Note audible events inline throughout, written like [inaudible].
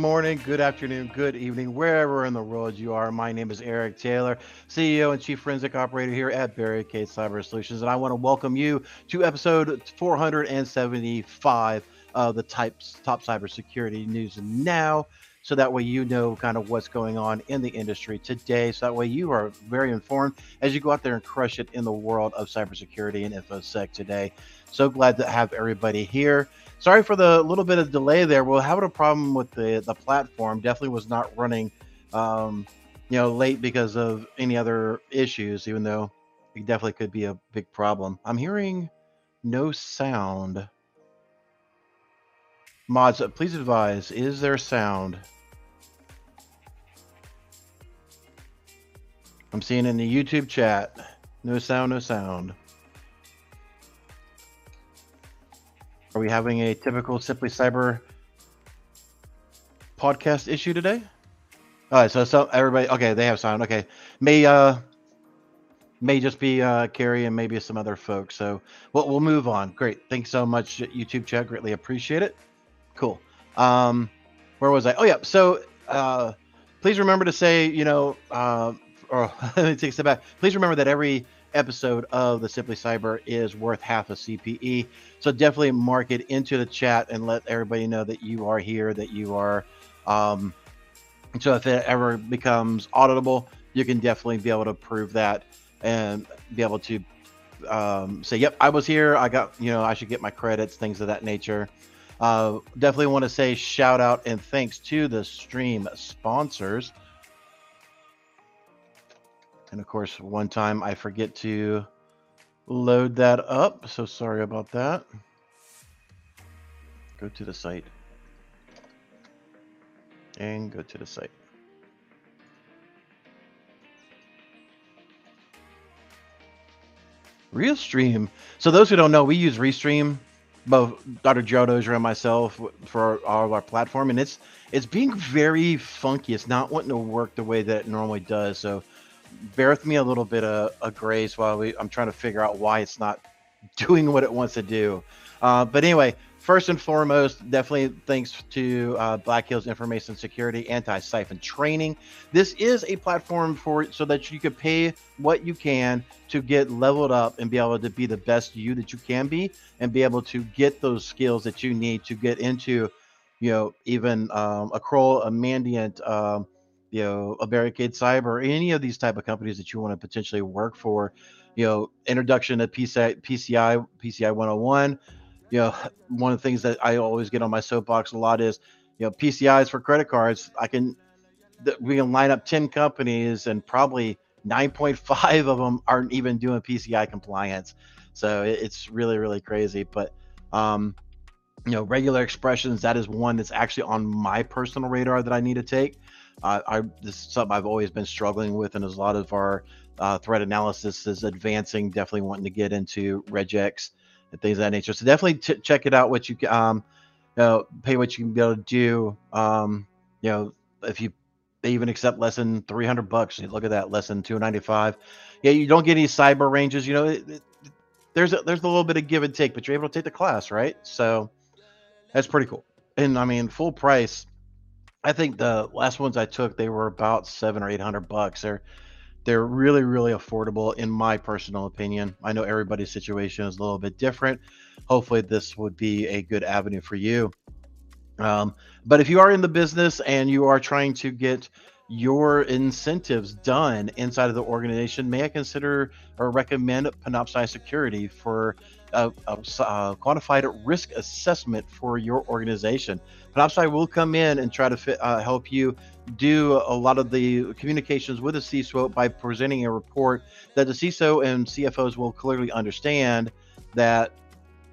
Morning, good afternoon, good evening, wherever in the world you are. My name is Eric Taylor, CEO and Chief Forensic Operator here at Barricade Cyber Solutions, and I want to welcome you to episode 475 of the types, top cybersecurity news now. So that way you know kind of what's going on in the industry today. So that way you are very informed as you go out there and crush it in the world of cybersecurity and infosec today. So glad to have everybody here sorry for the little bit of delay there. We're having a problem with the the platform. Definitely was not running, um, you know, late because of any other issues. Even though it definitely could be a big problem. I'm hearing no sound. Mods, please advise: is there sound? I'm seeing in the YouTube chat. No sound, no sound. Are we having a typical Simply Cyber podcast issue today? All right, so so everybody, okay, they have sound. Okay, may uh may just be uh Carrie and maybe some other folks. So we'll we'll move on. Great, thanks so much, YouTube chat. Greatly appreciate it. Cool. Um, where was I? Oh yeah. So uh, please remember to say, you know, uh, [laughs] or [laughs] let me take a step back. Please remember that every episode of the Simply Cyber is worth half a CPE. So definitely mark it into the chat and let everybody know that you are here, that you are. Um, so if it ever becomes auditable, you can definitely be able to prove that and be able to um, say, "Yep, I was here. I got you know I should get my credits, things of that nature." Uh, definitely want to say shout out and thanks to the stream sponsors. And of course, one time I forget to load that up. So sorry about that. Go to the site. And go to the site. Restream. So those who don't know, we use Restream, both Dr. Gerald Auger and myself for all of our platform, and it's it's being very funky. It's not wanting to work the way that it normally does. So bear with me a little bit of, of grace while we I'm trying to figure out why it's not [laughs] doing what it wants to do. Uh, but anyway, first and foremost, definitely thanks to uh, Black Hills Information Security Antisyphon Training. This is a platform for so that you could pay what you can to get leveled up and be able to be the best you that you can be, and be able to get those skills that you need to get into, you know, even um, a Kroll, a Mandiant. Um, you know, a Barricade Cyber, any of these type of companies that you want to potentially work for, you know, introduction to PCI, PCI, PCI 101. You know, [laughs] one of the things that I always get on my soapbox a lot is, you know, PCIs for credit cards. I can, we can line up 10 companies and probably 9.5 of them aren't even doing PCI compliance. So it's really, really crazy. But, um, you know, regular expressions, that is one that's actually on my personal radar that I need to take Uh, I this is something I've always been struggling with, and as a lot of our uh, threat analysis is advancing. Definitely wanting to get into regex and things of that nature. So definitely t- check it out. What you um, you know, pay what you can be able to do. Um, you know, if you they even accept less than 300 bucks. Look at that, less than 295. Yeah, you don't get any cyber ranges. You know, it, it, there's a, there's a little bit of give and take, but you're able to take the class, right? So that's pretty cool. And I mean, full price. I think the last ones I took, they were about seven or eight hundred bucks. They're they're really really affordable in my personal opinion. I know everybody's situation is a little bit different. Hopefully, this would be a good avenue for you. Um, but if you are in the business and you are trying to get your incentives done inside of the organization, may I consider or recommend Panoptcy Security for a, a, a quantified risk assessment for your organization? Panoptcy will come in and try to fit, uh, help you do a lot of the communications with the CISO by presenting a report that the CISO and CFOs will clearly understand that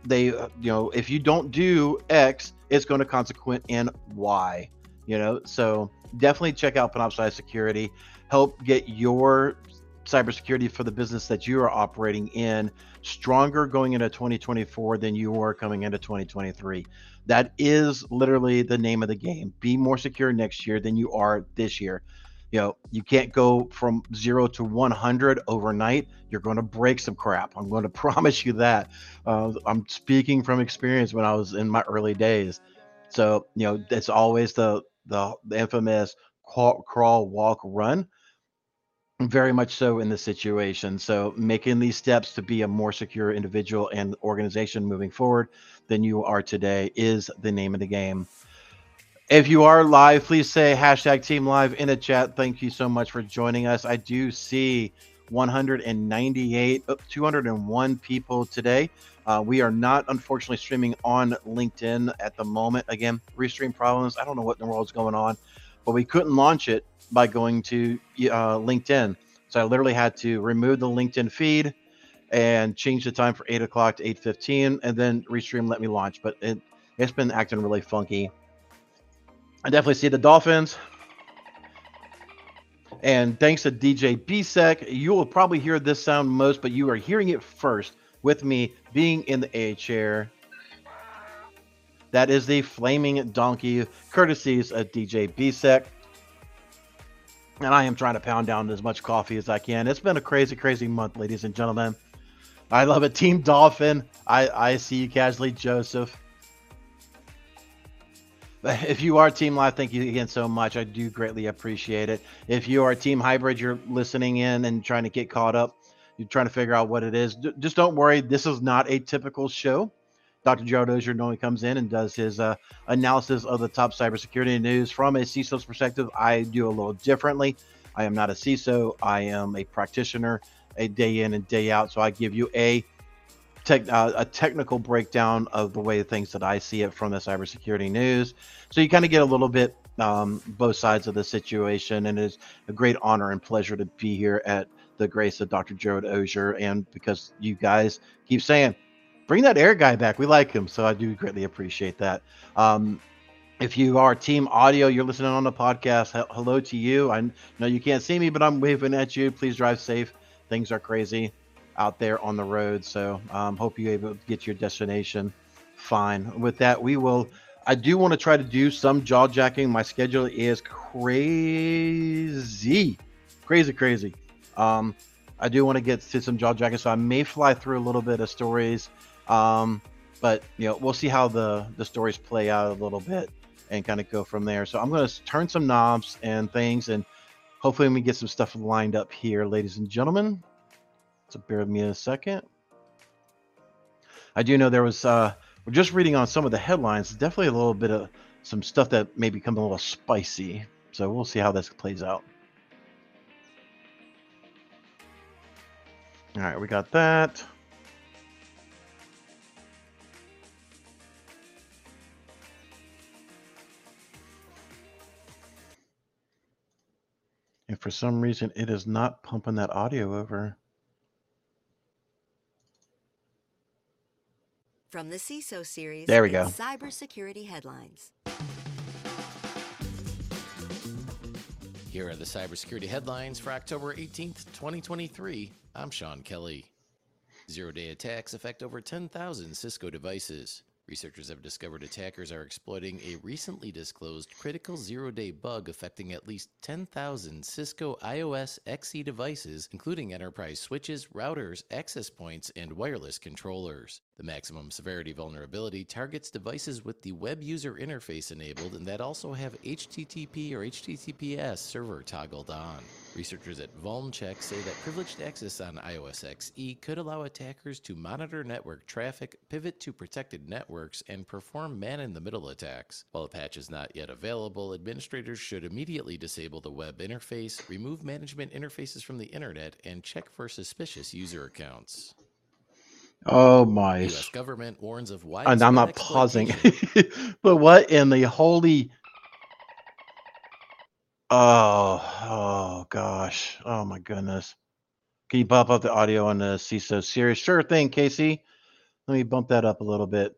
they, you know, if you don't do X, it's going to consequent in Y. You know, so definitely check out Panoptcy Security. Help get your cybersecurity for the business that you are operating in stronger going into 2024 than you were coming into 2023. That is literally the name of the game. Be more secure next year than you are this year. You know, you can't go from zero to 100 overnight. You're going to break some crap. I'm going [laughs] to promise you that. Uh, I'm speaking from experience when I was in my early days. So, you know, it's always the the, the infamous crawl, crawl, walk, run. Very much so in this situation. So, making these steps to be a more secure individual and organization moving forward than you are today is the name of the game. If you are live, please say hashtag team live in the chat. Thank you so much for joining us. I do see 198, 201 people today. Uh, we are not, unfortunately, streaming on LinkedIn at the moment. Again, restream problems. I don't know what in the world is going on, but we couldn't launch it by going to uh, LinkedIn. So I literally had to remove the LinkedIn feed and change the time for eight o'clock to eight fifteen, and then restream let me launch. But it it's been acting really funky. I definitely see the Dolphins. And thanks to DJ BSEC, you will probably hear this sound most, but you are hearing it first with me being in the A chair. That is the Flaming Donkey, courtesies of DJ BSEC. And I am trying to pound down as much coffee as I can. It's been a crazy, crazy month, ladies and gentlemen. I love it. Team Dolphin. I, I see you casually, Joseph. [laughs] If you are Team Live, thank you again so much. I do greatly appreciate it. If you are Team Hybrid, you're listening in and trying to get caught up you're trying to figure out what it is, just don't worry. This is not a typical show. Dr. Gerald Auger normally comes in and does his uh, analysis of the top cybersecurity news from a CISO's perspective. I do a little differently. I am not a CISO. I am a practitioner, a day in and day out. So I give you a tech, uh, a technical breakdown of the way things that I see it from the cybersecurity news. So you kind of get a little bit um, both sides of the situation, and it's a great honor and pleasure to be here at the grace of Dr. Gerald Auger, and because you guys keep saying, bring that air guy back. We like him, so I do greatly appreciate that. Um, if you are team audio, you're listening on the podcast. Hello to you. I know you can't see me, but I'm waving at you. Please drive safe. Things are crazy out there on the road, so um, hope you're able to get your destination fine. With that, we will. I do want to try to do some jaw jacking. My schedule is crazy, crazy, crazy. Um, I do want to get to some jaw jacking, so I may fly through a little bit of stories. Um, but you know, we'll see how the the stories play out a little bit and kind of go from there. So I'm going to turn some knobs and things, and hopefully we get some stuff lined up here, ladies and gentlemen. So bear with me a second. I do know there was uh, we're just reading on some of the headlines. Definitely a little bit of some stuff that may become a little spicy. So we'll see how this plays out. All right, we got that. For some reason, it is not pumping that audio over. From the CISO series, there we go. Cybersecurity headlines. Here are the cybersecurity headlines for October 18th, 2023. I'm Sean Kelly. Zero day attacks affect over 10,000 Cisco devices. Researchers have discovered attackers are exploiting a recently disclosed critical zero day bug affecting at least 10,000 Cisco IOS XE devices, including enterprise switches, routers, access points, and wireless controllers. The maximum severity vulnerability targets devices with the web user interface enabled and that also have HTTP or HTTPS server toggled on. Researchers at VulnCheck say that privileged access on IOS XE could allow attackers to monitor network traffic, pivot to protected networks, and perform man in the middle attacks. While a patch is not yet available, administrators should immediately disable the web interface, remove management interfaces from the internet, and check for suspicious user accounts. Oh The my! U.S. government warns of And I'm not pausing, [laughs] but what in the holy? Oh, oh gosh! Oh my goodness! Can you bump up the audio on the CISO series? Sure thing, Casey. Let me bump that up a little bit.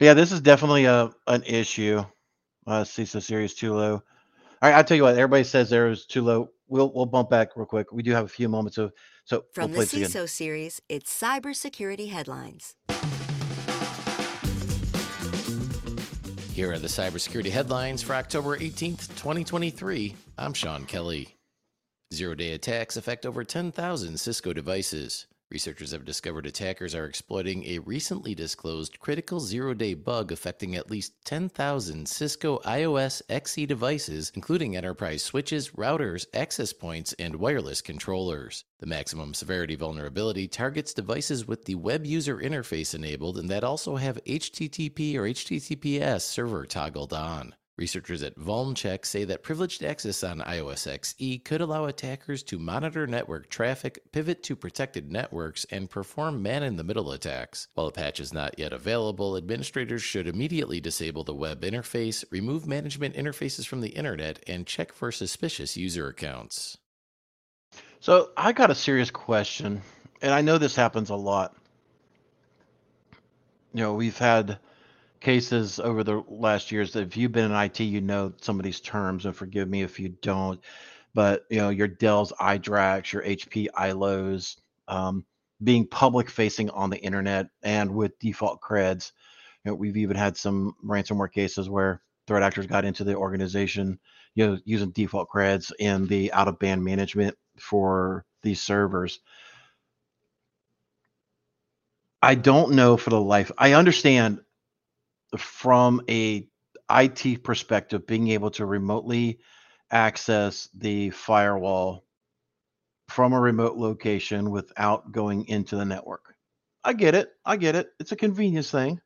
Yeah, this is definitely a an issue. Uh, CISO series too low. All right, I'll tell you what. Everybody says there is too low. We'll we'll bump back real quick. We do have a few moments of so From we'll the this again. CISO series, it's cybersecurity headlines. Here are the cybersecurity headlines for October 18th, 2023. I'm Sean Kelly. Zero day attacks affect over 10,000 Cisco devices. Researchers have discovered attackers are exploiting a recently disclosed critical zero day bug affecting at least 10,000 Cisco IOS XE devices, including enterprise switches, routers, access points, and wireless controllers. The maximum severity vulnerability targets devices with the web user interface enabled and that also have HTTP or HTTPS server toggled on. Researchers at VulnCheck say that privileged access on IOS XE could allow attackers to monitor network traffic, pivot to protected networks, and perform man in the middle attacks. While a patch is not yet available, administrators should immediately disable the web interface, remove management interfaces from the internet, and check for suspicious user accounts. So I got a serious question, and I know this happens a lot. You know, we've had cases over the last years if you've been in IT, you know some of these terms, and forgive me if you don't. But you know, your Dell's iDRACs, your HP iLOs, um, being public facing on the internet and with default creds. You know, we've even had some ransomware cases where threat actors got into the organization, you know, using default creds in the out of band management for these servers. I don't know for the life. I understand from a IT perspective, being able to remotely access the firewall from a remote location without going into the network. I get it. I get it. It's a convenience thing.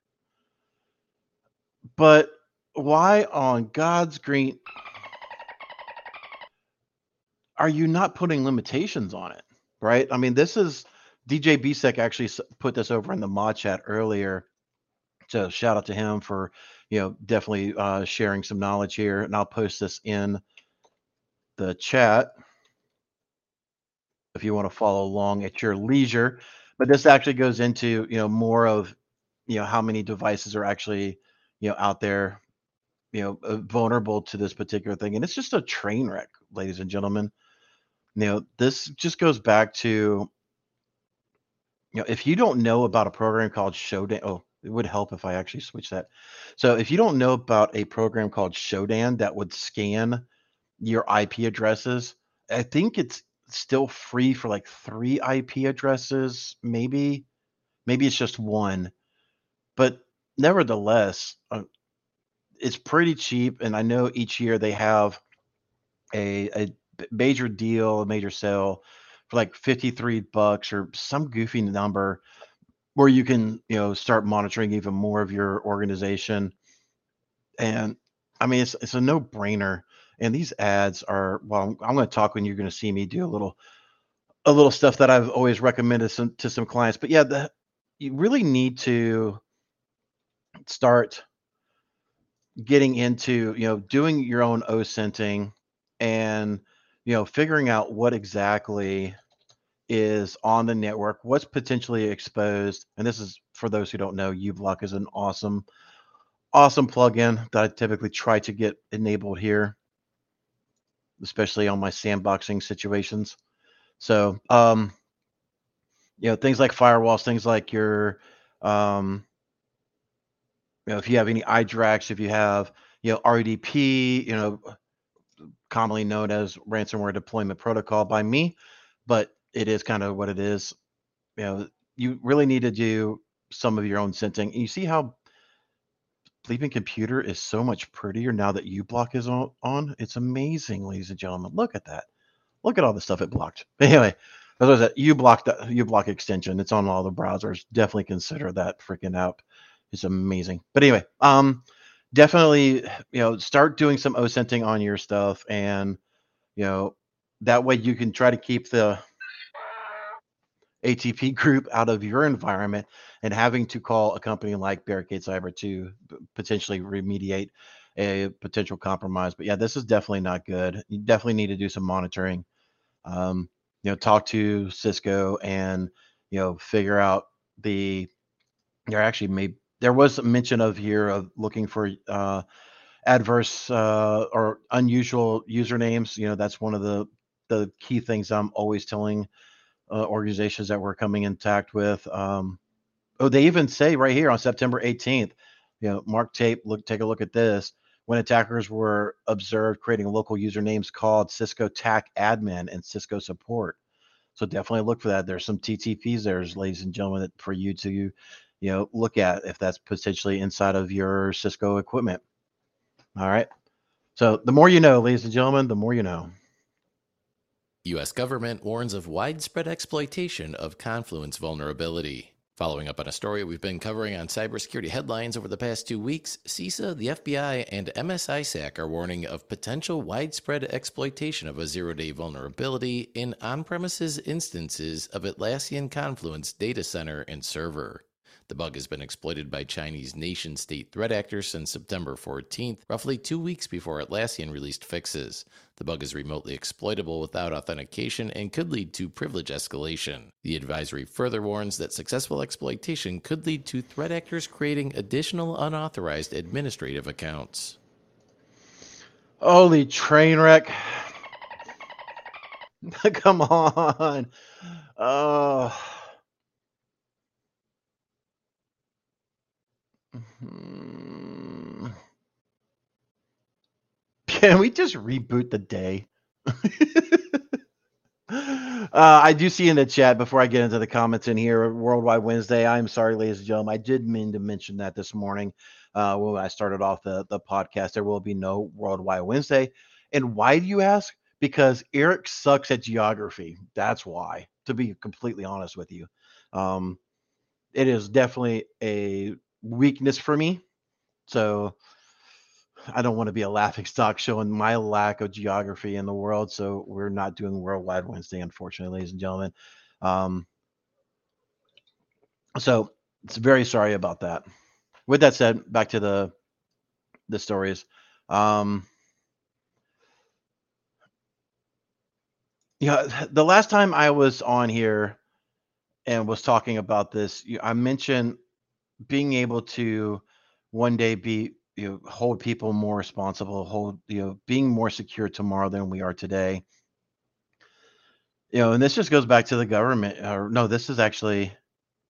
But why on God's green are you not putting limitations on it? Right? I mean, this is DJ Bisek actually put this over in the mod chat earlier. So shout out to him for, you know, definitely uh, sharing some knowledge here. And I'll post this in the chat if you want to follow along at your leisure. But this actually goes into, you know, more of, you know, how many devices are actually, you know, out there, you know, uh, vulnerable to this particular thing. And it's just a train wreck, ladies and gentlemen. You know, this just goes back to, you know, if you don't know about a program called Shodan, oh, it would help if I actually switch that. So if you don't know about a program called Shodan that would scan your IP addresses, I think it's still free for like three IP addresses, maybe, maybe it's just one, but nevertheless, uh, it's pretty cheap. And I know each year they have a major deal, a major sale for like 53 bucks or some goofy number where you can, you know, start monitoring even more of your organization. And I mean, it's, it's a no brainer. And these ads are, well, I'm, I'm going to talk when you're going to see me do a little, a little stuff that I've always recommended some, to some clients. But yeah, the, you really need to start getting into, you know, doing your own OSINTing and, you know, figuring out what exactly is on the network, what's potentially exposed. And this is for those who don't know, uBlock is an awesome, awesome plugin that I typically try to get enabled here, especially on my sandboxing situations. So, um, you know, things like firewalls, things like your, um, you know, if you have any iDRACs, if you have, you know, RDP, you know, commonly known as ransomware deployment protocol by me, but it is kind of what it is. You know, you really need to do some of your own OSINTing. You see how Bleeping Computer is so much prettier now that uBlock is on. It's amazing, ladies and gentlemen. Look at that. Look at all the stuff it blocked. [laughs] Anyway, as I said, uBlock the uBlock extension. It's on all the browsers. Definitely consider that freaking app. It's amazing. But anyway, um, definitely, you know, start doing some OSINTing on your stuff, and you know, that way you can try to keep the ATP [laughs] group out of your environment and having to call a company like Barricade Cyber to potentially remediate a potential compromise. But yeah, this is definitely not good. You definitely need to do some monitoring. Um, you know, talk to Cisco and you know figure out the. There actually may there was a mention of here of looking for uh, adverse uh, or unusual usernames. You know, that's one of the the key things I'm always telling uh, organizations that we're coming intact with. Um, oh, they even say right here on September 18th, you know, Mark Tape, look, take a look at this. When attackers were observed creating local usernames called Cisco TAC admin and Cisco support. So definitely look for that. There's some TTPs there, ladies and gentlemen, for you to, you know, look at if that's potentially inside of your Cisco equipment. All right. So the more you know, ladies and gentlemen, the more you know. U.S. government warns of widespread exploitation of Confluence vulnerability. Following up on a story we've been covering on cybersecurity headlines over the past two weeks, CISA, the FBI, and MSISAC are warning of potential widespread exploitation of a zero day vulnerability in on premises instances of Atlassian Confluence data center and server. The bug has been exploited by Chinese nation state threat actors since September 14th, roughly two weeks before Atlassian released fixes. The bug is remotely exploitable without authentication and could lead to privilege escalation. The advisory further warns that successful exploitation could lead to threat actors creating additional unauthorized administrative accounts. Holy train wreck. [laughs] Come on. Oh. Hmm. Can we just reboot the day? [laughs] uh, I do see in the chat before I get into the comments in here, Worldwide Wednesday. I'm sorry, ladies and gentlemen. I did mean to mention that this morning uh, when I started off the, the podcast. There will be no Worldwide Wednesday. And why do you ask? Because Eric sucks at geography. That's why, to be completely honest with you. Um, it is definitely a weakness for me. So I don't want to be a laughing stock showing my lack of geography in the world. So we're not doing Worldwide Wednesday, unfortunately, ladies and gentlemen. Um, so it's very sorry about that. With that said, back to the the stories. Um, yeah, the last time I was on here and was talking about this, I mentioned being able to one day be you know hold people more responsible hold you know being more secure tomorrow than we are today. You know and this just goes back to the government or no this is actually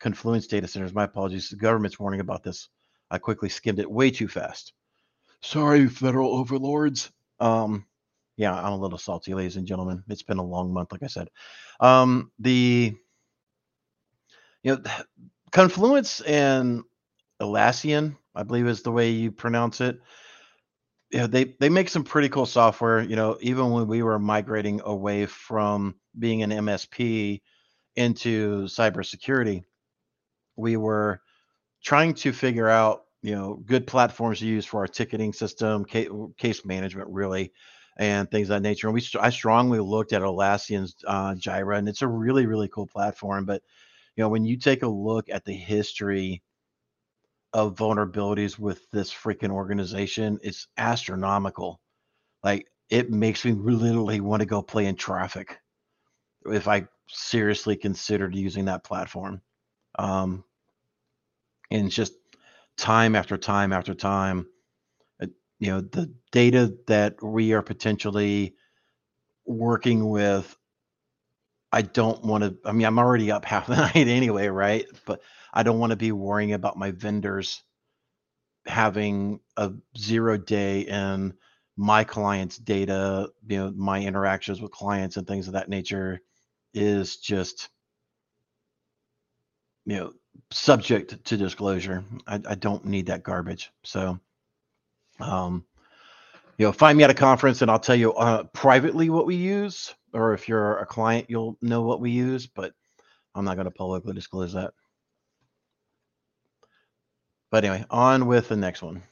confluence data centers my apologies the government's warning about this. I quickly skimmed it way too fast. Sorry federal overlords. Um yeah i'm a little salty ladies and gentlemen. It's been a long month like i said. Um the you know confluence and Atlassian, I believe is the way you pronounce it. Yeah, they they make some pretty cool software. You know, even when we were migrating away from being an MSP into cybersecurity, we were trying to figure out you know good platforms to use for our ticketing system, case, case management, really, and things of that nature. And we I strongly looked at Atlassian's uh, Jira, and it's a really really cool platform. But you know, when you take a look at the history of vulnerabilities with this freaking organization it's astronomical like it makes me literally want to go play in traffic if i seriously considered using that platform um and just time after time after time. Uh, you know, the data that we are potentially working with, I don't want to. I mean, I'm already up half the [laughs] night anyway, right? But I don't want to be worrying about my vendors having a zero day in my clients' data, you know, my interactions with clients and things of that nature is just, you know, subject to disclosure. I, I don't need that garbage. So, um, you know, find me at a conference and I'll tell you uh, privately what we use, or if you're a client, you'll know what we use, but I'm not going to publicly disclose that. But anyway, on with the next one.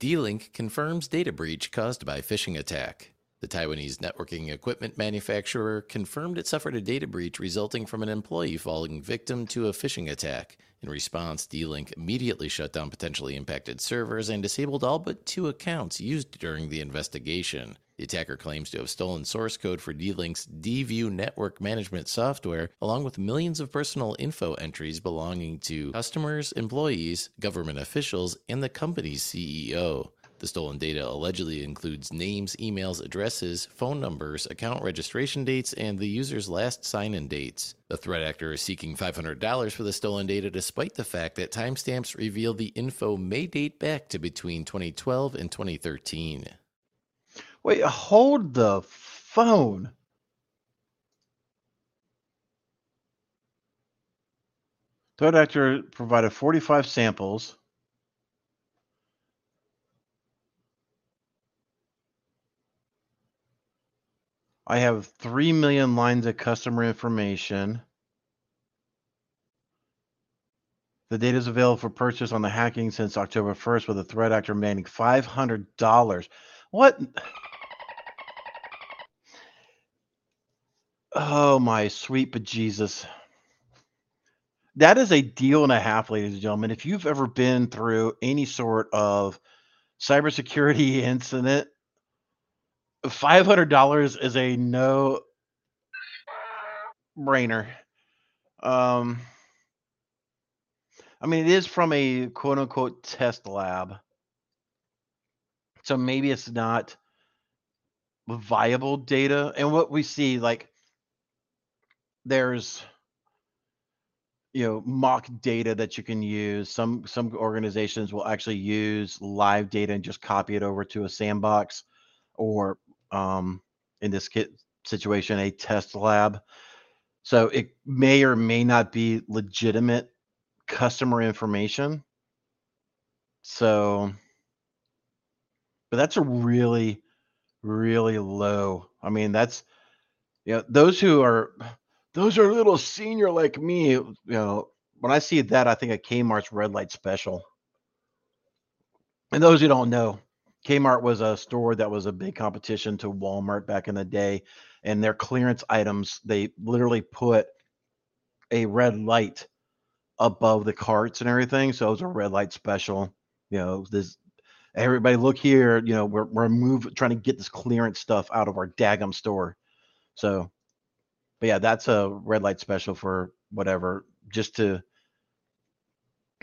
D-Link confirms data breach caused by phishing attack. The Taiwanese networking equipment manufacturer confirmed it suffered a data breach resulting from an employee falling victim to a phishing attack. In response, D-Link immediately shut down potentially impacted servers and disabled all but two accounts used during the investigation. The attacker claims to have stolen source code for D-Link's DView network management software, along with millions of personal info entries belonging to customers, employees, government officials, and the company's CEO. The stolen data allegedly includes names, emails, addresses, phone numbers, account registration dates, and the user's last sign in dates. The threat actor is seeking $500 for the stolen data despite the fact that timestamps reveal the info may date back to between 2012 and 2013. Wait, hold the phone. Threat actor provided 45 samples. I have 3 million lines of customer information. The data is available for purchase on the hacking since October 1st with a threat actor demanding $500. What? Oh my sweet bejesus. That is a deal and a half, ladies and gentlemen. If you've ever been through any sort of cybersecurity [laughs] incident, $500 is a no brainer. Um, I mean, it is from a quote unquote test lab. So maybe it's not viable data. And what we see, like, there's you know mock data that you can use. Some some organizations will actually use live data and just copy it over to a sandbox or um, in this situation a test lab. So it may or may not be legitimate customer information. So but that's a really really low i mean that's you know those who are those are little senior like me. You know, when I see that, I think of Kmart's red light special. And those who don't know, Kmart was a store that was a big competition to Walmart back in the day. And their clearance items, they literally put a red light above the carts and everything. So it was a red light special. You know, this everybody look here, you know, we're we're move trying to get this clearance stuff out of our dagum store. So but yeah, that's a red light special for whatever, just to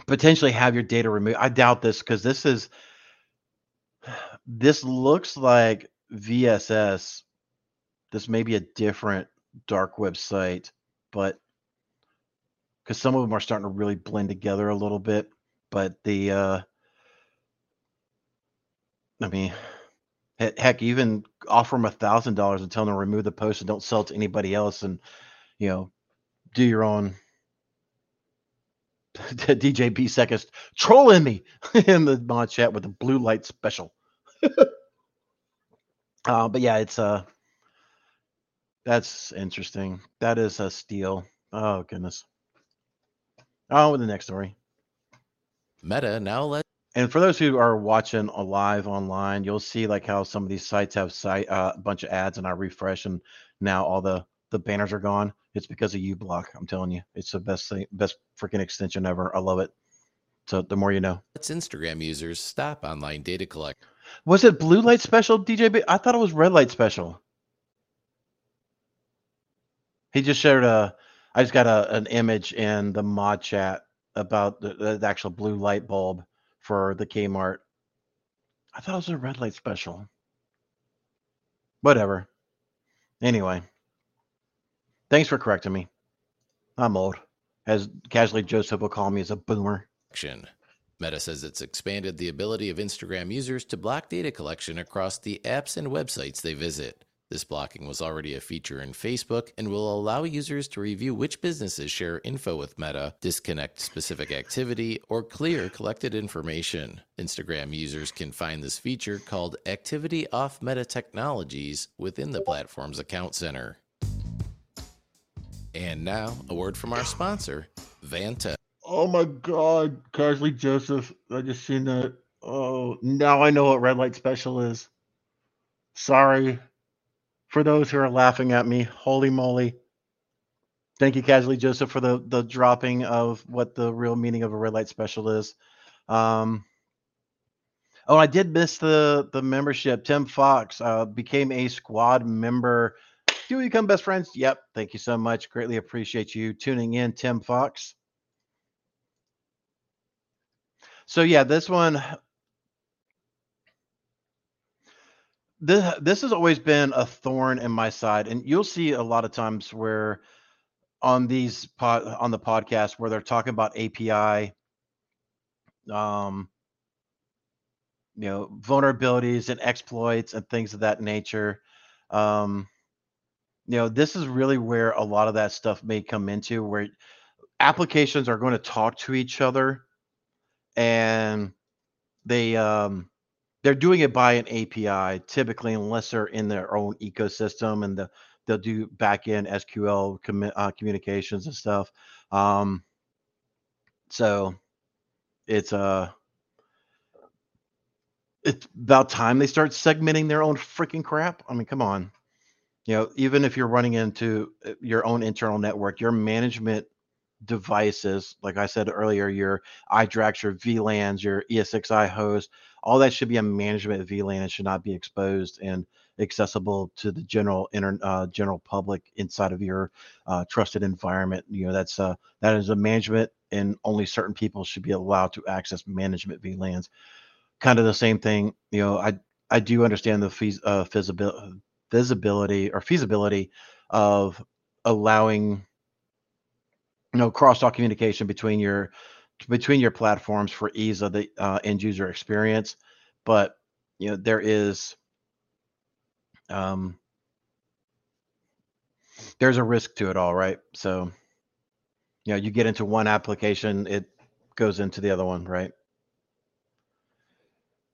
potentially have your data removed. I doubt this because this is [sighs] this looks like VSS. This may be a different dark website, but because some of them are starting to really blend together a little bit. But the uh I mean Heck, even offer them a thousand dollars and tell them to remove the post and don't sell it to anybody else, and you know, do your own. [laughs] DJ B seconds trolling me [laughs] in the mod chat with the blue light special. [laughs] uh, but yeah, it's uh that's interesting. That is a steal. Oh goodness. Oh, with the next story. Meta now let and for those who are watching live online, you'll see like how some of these sites have site uh, a bunch of ads, and I refresh, and now all the the banners are gone. It's because of uBlock. I'm telling you, it's the best thing, best freaking extension ever. I love it. So the more you know. Let's Instagram users stop online data collect. Was it blue light special, DJ? I thought it was red light special. He just shared a. I just got a an image in the mod chat about the, the actual blue light bulb for the Kmart. I thought it was a red light special. Whatever. Anyway, thanks for correcting me. I'm old, as casually Joseph will call me as a boomer. Action. Meta says it's expanded the ability of Instagram users to block data collection across the apps and websites they visit. This blocking was already a feature in Facebook and will allow users to review which businesses share info with Meta, disconnect specific activity, or clear collected information. Instagram users can find this feature called Activity Off Meta Technologies within the platform's account center. And now, a word from our sponsor, Vanta. Oh my God, Casually Joseph. I just seen that. Oh, now I know what red light special is. Sorry for those who are laughing at me. Holy moly. Thank you, Casually Joseph, for the the dropping of what the real meaning of a red light special is. Um, oh, I did miss the the membership. Tim Fox uh, became a squad member. Do we become best friends? Yep. Thank you so much. Greatly appreciate you tuning in, Tim Fox. So yeah, this one this this has always been a thorn in my side and you'll see a lot of times where on these pod on the podcast where they're talking about API um you know vulnerabilities and exploits and things of that nature. Um you know this is really where a lot of that stuff may come into where applications are going to talk to each other and they um they're doing it by an API typically unless they're in their own ecosystem and the, they'll do backend SQL uh, communications and stuff. Um, so it's uh it's about time they start segmenting their own freaking crap. I mean, come on. You know, even if you're running into uh, your own internal network, your management devices, like I said earlier, your iDRACs, your VLANs, your ESXi host, all that should be a management VLAN and should not be exposed and accessible to the general inter, uh, general public inside of your uh, trusted environment. You know, that's uh, that is a management, and only certain people should be allowed to access management VLANs. Kind of the same thing. You know, I I do understand the fees, uh, feasibility, visibility or feasibility of allowing you know cross-talk communication between your between your platforms for ease of the uh, end user experience but you know there is um there's a risk to it all right? So you know you get into one application it goes into the other one right?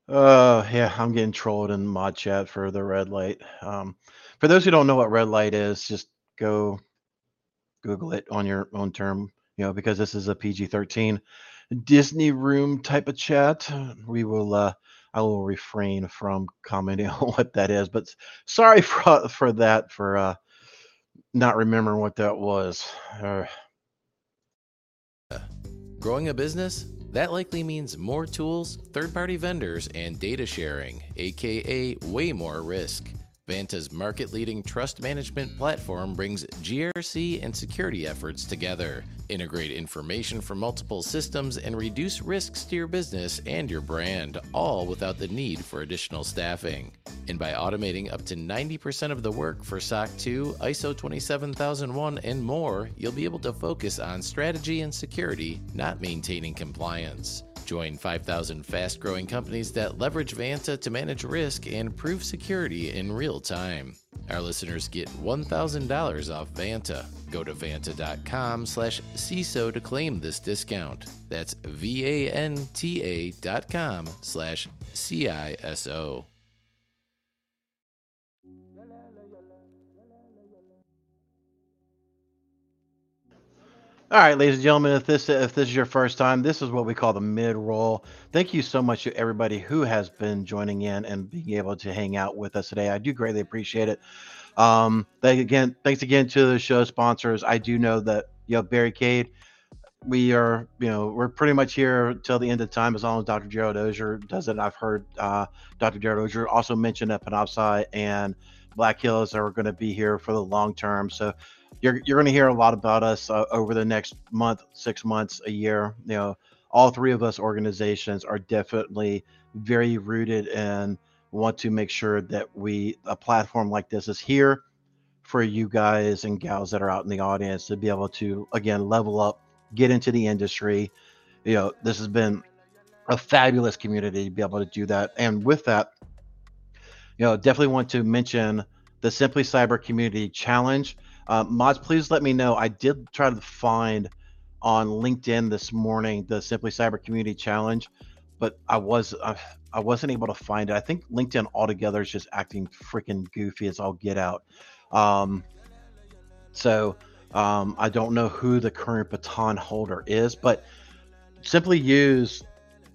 Uh yeah i'm getting trolled in mod chat for the red light. Um for those who don't know what red light is just go Google it on your own term, you know, because this is a PG 13 Disney room type of chat. We will, uh, I will refrain from commenting [laughs] on what that is, but sorry [laughs] for, for that, for, uh, not remembering what that was. Uh, Growing a business? That likely means more tools, third party vendors, and data sharing, aka way more risk. Vanta's market leading trust management platform brings GRC and security efforts together. Integrate information from multiple systems and reduce risks to your business and your brand, all without the need for additional staffing. And by automating up to 90% of the work for SOC 2, ISO 27001, and more, you'll be able to focus on strategy and security, not maintaining compliance. Join 5,000 fast growing companies that leverage Vanta to manage risk and prove security in real time. Our listeners get $1,000 off Vanta. Go to vanta.com slash CISO to claim this discount. That's V-A-N-T-A dot com slash C-I-S-O. All right, ladies and gentlemen, if this if this is your first time, this is what we call the mid roll. Thank you so much to everybody who has been joining in and being able to hang out with us today. I do greatly appreciate it. Um, thank again, thanks again to the show sponsors. I do know that you know Barricade. We are, you know, we're pretty much here till the end of time as long as Dr. Gerald Auger does it. I've heard uh, Dr. Gerald Auger also mention that Panoptcy and Black Hills are going to be here for the long term. So you're you're going to hear a lot about us uh, over the next month, six months, a year. You know, all three of us organizations are definitely very rooted and want to make sure that we a platform like this is here for you guys and gals that are out in the audience to be able to again level up, get into the industry. You know, this has been a fabulous community to be able to do that. And with that, you know, definitely want to mention the Simply Cyber Community Challenge. Uh, mods, please let me know. I did try to find on LinkedIn this morning the Simply Cyber Community Challenge, but I was uh, I wasn't able to find it. I think LinkedIn altogether is just acting freaking goofy as all get out. Um, so um, I don't know who the current baton holder is, but simply use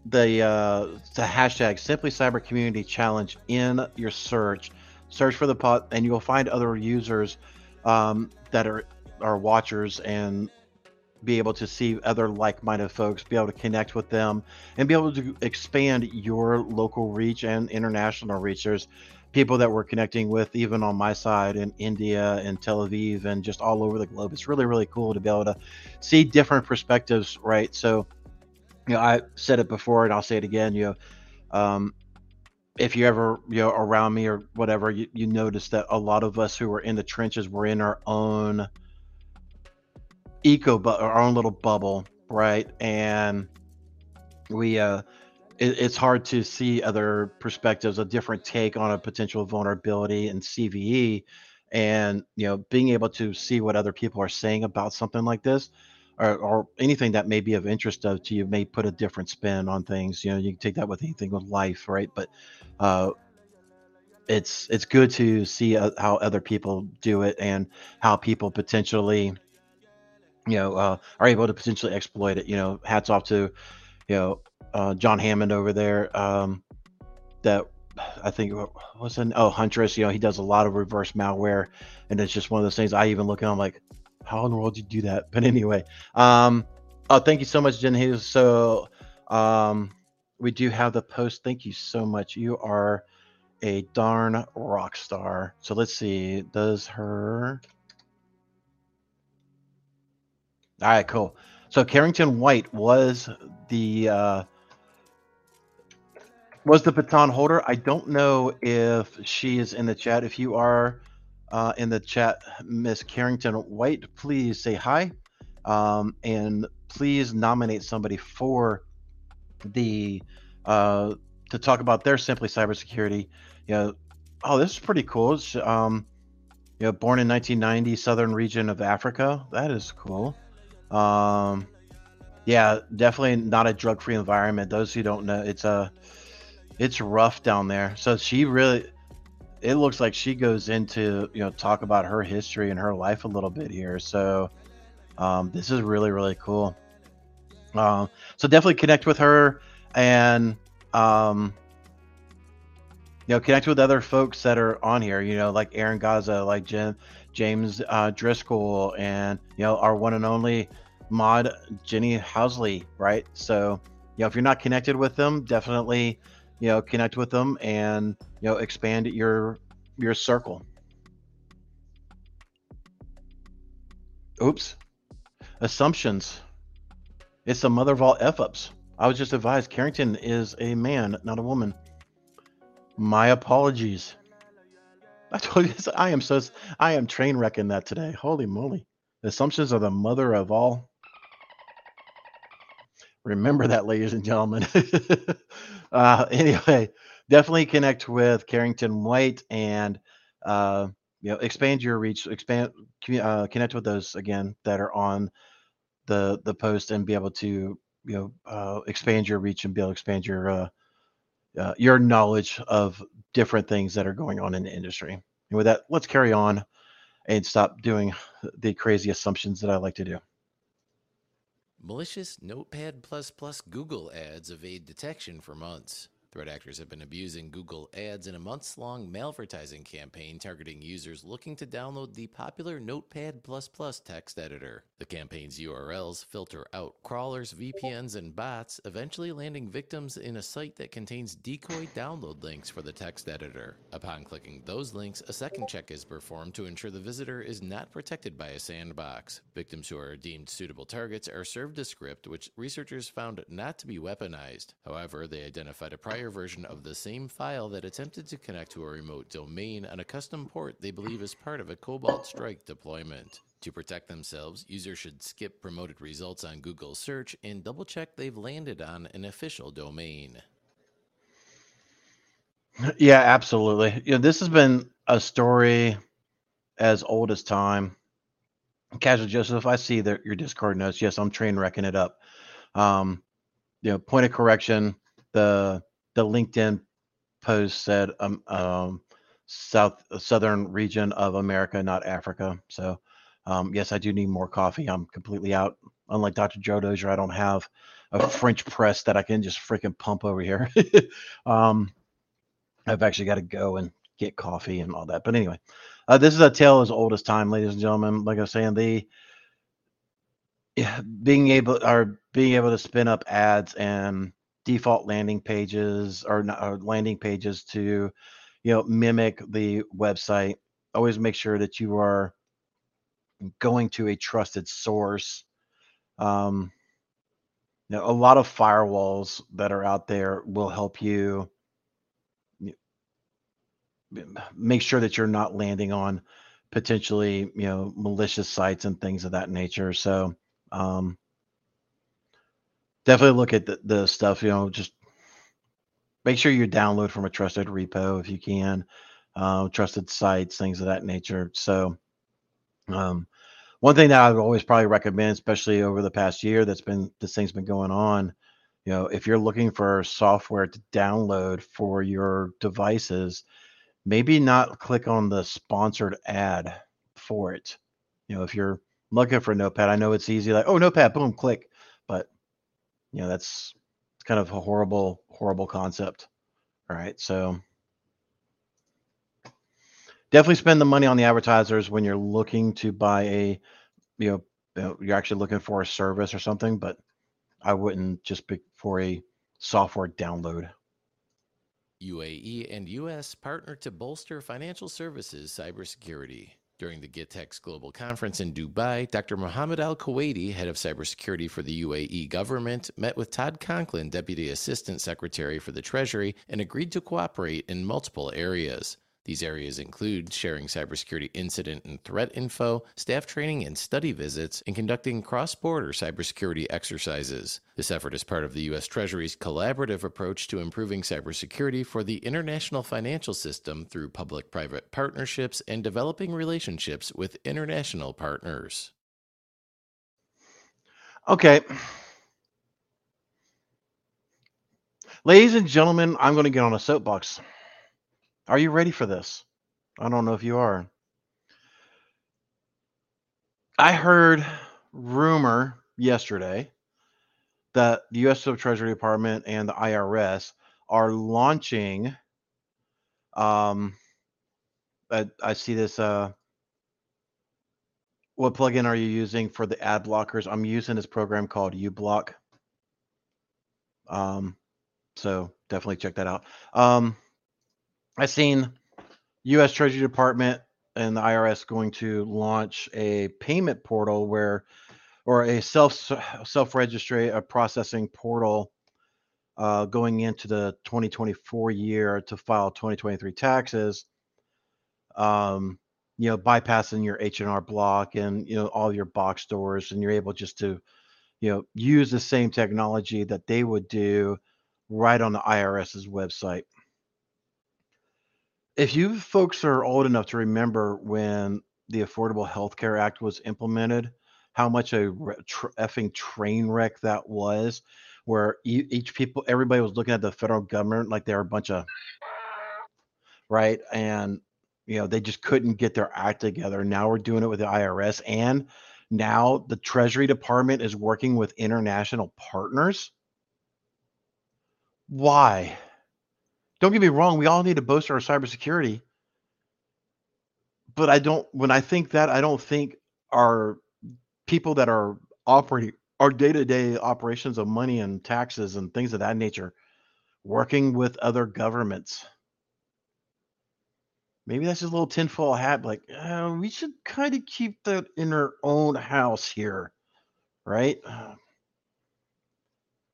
the uh, the hashtag Simply Cyber Community Challenge in your search. Search for the pot, and you'll find other users um, that are are watchers and be able to see other like-minded folks, be able to connect with them, and be able to expand your local reach and international reach. There's people that we're connecting with, even on my side in India and Tel Aviv and just all over the globe. It's really, really cool to be able to see different perspectives, right? So, you know, I said it before and I'll say it again. You know, um, if you ever you know around me or whatever, you, you notice that a lot of us who are in the trenches, we're in our own eco, but our own little bubble, right? And we uh it, it's hard to see other perspectives, a different take on a potential vulnerability in CVE, and you know, being able to see what other people are saying about something like this, or, or anything that may be of interest of to you, may put a different spin on things. You know, you can take that with anything with life, right? But uh, it's it's good to see uh, how other people do it and how people potentially you know uh, are able to potentially exploit it you know hats off to you know uh, John Hammond over there. Um, that I think was an oh Huntress. You know, he does a lot of reverse malware, and it's just one of those things. I even look at him like, how in the world do you do that? [laughs] But anyway, um, oh, thank you so much, Jen Hayes. So, um, we do have the post. Thank you so much. You are a darn rock star. So let's see. Does her? All right, cool. So Carrington White was the uh, was the baton holder. I don't know if she is in the chat. If you are uh, in the chat, Miss Carrington White, please say hi, um, and please nominate somebody for the uh, to talk about their simply cybersecurity. You know, oh, this is pretty cool. Um, you know, born in 1990, southern region of Africa. That is cool. Um, yeah, definitely not a drug-free environment. Those who don't know, it's a it's rough down there. So she really it looks like she goes into, you know, talk about her history and her life a little bit here. So um, this is really, really cool. Um, so definitely connect with her and um, you know, connect with other folks that are on here, you know, like Aaron Gaza, like Jim, James uh, Driscoll, and you know, our one and only mod Jenny Housley, right? So, you know, if you're not connected with them, definitely you know connect with them and you know expand your your circle. Oops. Assumptions. It's the mother of all f-ups. I was just advised carrington is a man not a woman. My apologies. I told you [laughs] i am so i am train wrecking that today. Holy moly. Assumptions are the mother of all. Remember that ladies and gentlemen [laughs] uh, [laughs] anyway, definitely connect with Carrington White and uh, you know expand your reach, expand uh, connect with those again that are on the the post and be able to you know uh, expand your reach and be able to expand your uh, uh, your knowledge of different things that are going on in the industry. And with that, let's carry on and stop doing the crazy assumptions that I like to do. Malicious Notepad++ Google ads evade detection for months. Threat actors have been abusing Google Ads in a months long malvertising campaign targeting users looking to download the popular Notepad text editor. The campaign's URLs filter out crawlers, VPNs, and bots, eventually landing victims in a site that contains decoy download links for the text editor. Upon clicking those links, a second check is performed to ensure the visitor is not protected by a sandbox. Victims who are deemed suitable targets are served a script which researchers found not to be weaponized. However, they identified a prior version of the same file that attempted to connect to a remote domain on a custom port they believe is part of a Cobalt Strike deployment. To protect themselves, users should skip promoted results on Google search and double check they've landed on an official domain. Yeah, absolutely. You know, this has been a story as old as time. Casual Joseph, I see that your Discord notes. Yes, I'm train wrecking it up. Um, you know, point of correction: the the LinkedIn post said um, um south southern region of America, not Africa. So um, yes, I do need more coffee. I'm completely out. Unlike Dr. Joe Dozier, I don't have a French press that I can just freaking pump over here. [laughs] um, I've actually got to go and get coffee and all that. But anyway, uh, this is a tale as old as time, ladies and gentlemen. Like I was saying, the being able or being able to spin up ads and default landing pages or, or landing pages to you know mimic the website. Always make sure that you are going to a trusted source. Um, you know, a lot of firewalls that are out there will help you make sure that you're not landing on potentially you know malicious sites and things of that nature. So um, definitely look at the, the stuff. You know, just make sure you download from a trusted repo if you can, uh, trusted sites, things of that nature. So, um, one thing that I would always probably recommend, especially over the past year, that's been this thing's been going on. You know, if you're looking for software to download for your devices, maybe not click on the sponsored ad for it. You know, if you're looking for Notepad, I know it's easy, like, oh, Notepad, boom, click. But you know that's kind of a horrible horrible concept all right so definitely spend the money on the advertisers when you're looking to buy a you know, you know you're actually looking for a service or something but i wouldn't just pick for a software download UAE and US partner to bolster financial services cybersecurity. During the GITEX Global Conference in Dubai, Dr. Mohammed Al Kuwaiti, head of cybersecurity for the UAE government, met with Todd Conklin, Deputy Assistant Secretary for the Treasury, and agreed to cooperate in multiple areas. These areas include sharing cybersecurity incident and threat info, staff training and study visits, and conducting cross border cybersecurity exercises. This effort is part of the U.S. Treasury's collaborative approach to improving cybersecurity for the international financial system through public private partnerships and developing relationships with international partners. Okay. Ladies and gentlemen, I'm going to get on a soapbox. Are you ready for this? I don't know if you are. I heard rumor yesterday that the U.S. Treasury Department and the IRS are launching. Um, I, I see this. Uh, what plugin are you using for the ad blockers? I'm using this program called uBlock. Um, so definitely check that out. Um, I've seen U.S. Treasury Department and the IRS going to launch a payment portal where, or a self self registry a processing portal, uh, going into the 2024 year to file 2023 taxes. Um, you know, bypassing your H and R block and you know all your box stores, and you're able just to, you know, use the same technology that they would do right on the IRS's website if you folks are old enough to remember when the Affordable Health Care Act was implemented, how much a tr- effing train wreck that was, where each people, everybody was looking at the federal government like they're a bunch of, right? And, you know, they just couldn't get their act together. Now we're doing it with the IRS. And now the Treasury Department is working with international partners. Why? Don't get me wrong, we all need to bolster our cybersecurity. But I don't when I think that I don't think our people that are operating our day-to-day operations of money and taxes and things of that nature working with other governments. Maybe that's just a little tinfoil hat, like uh, we should kind of keep that in our own house here, right?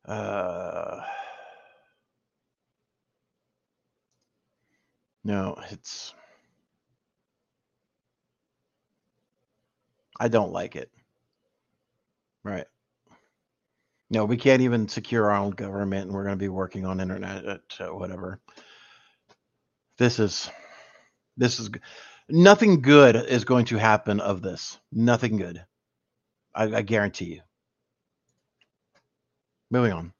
Uh, no, it's. I don't like it. Right. No, we can't even secure our own government, and we're going to be working on internet, uh, whatever. This is, this is, nothing good is going to happen of this. Nothing good. I, I guarantee you. Moving on.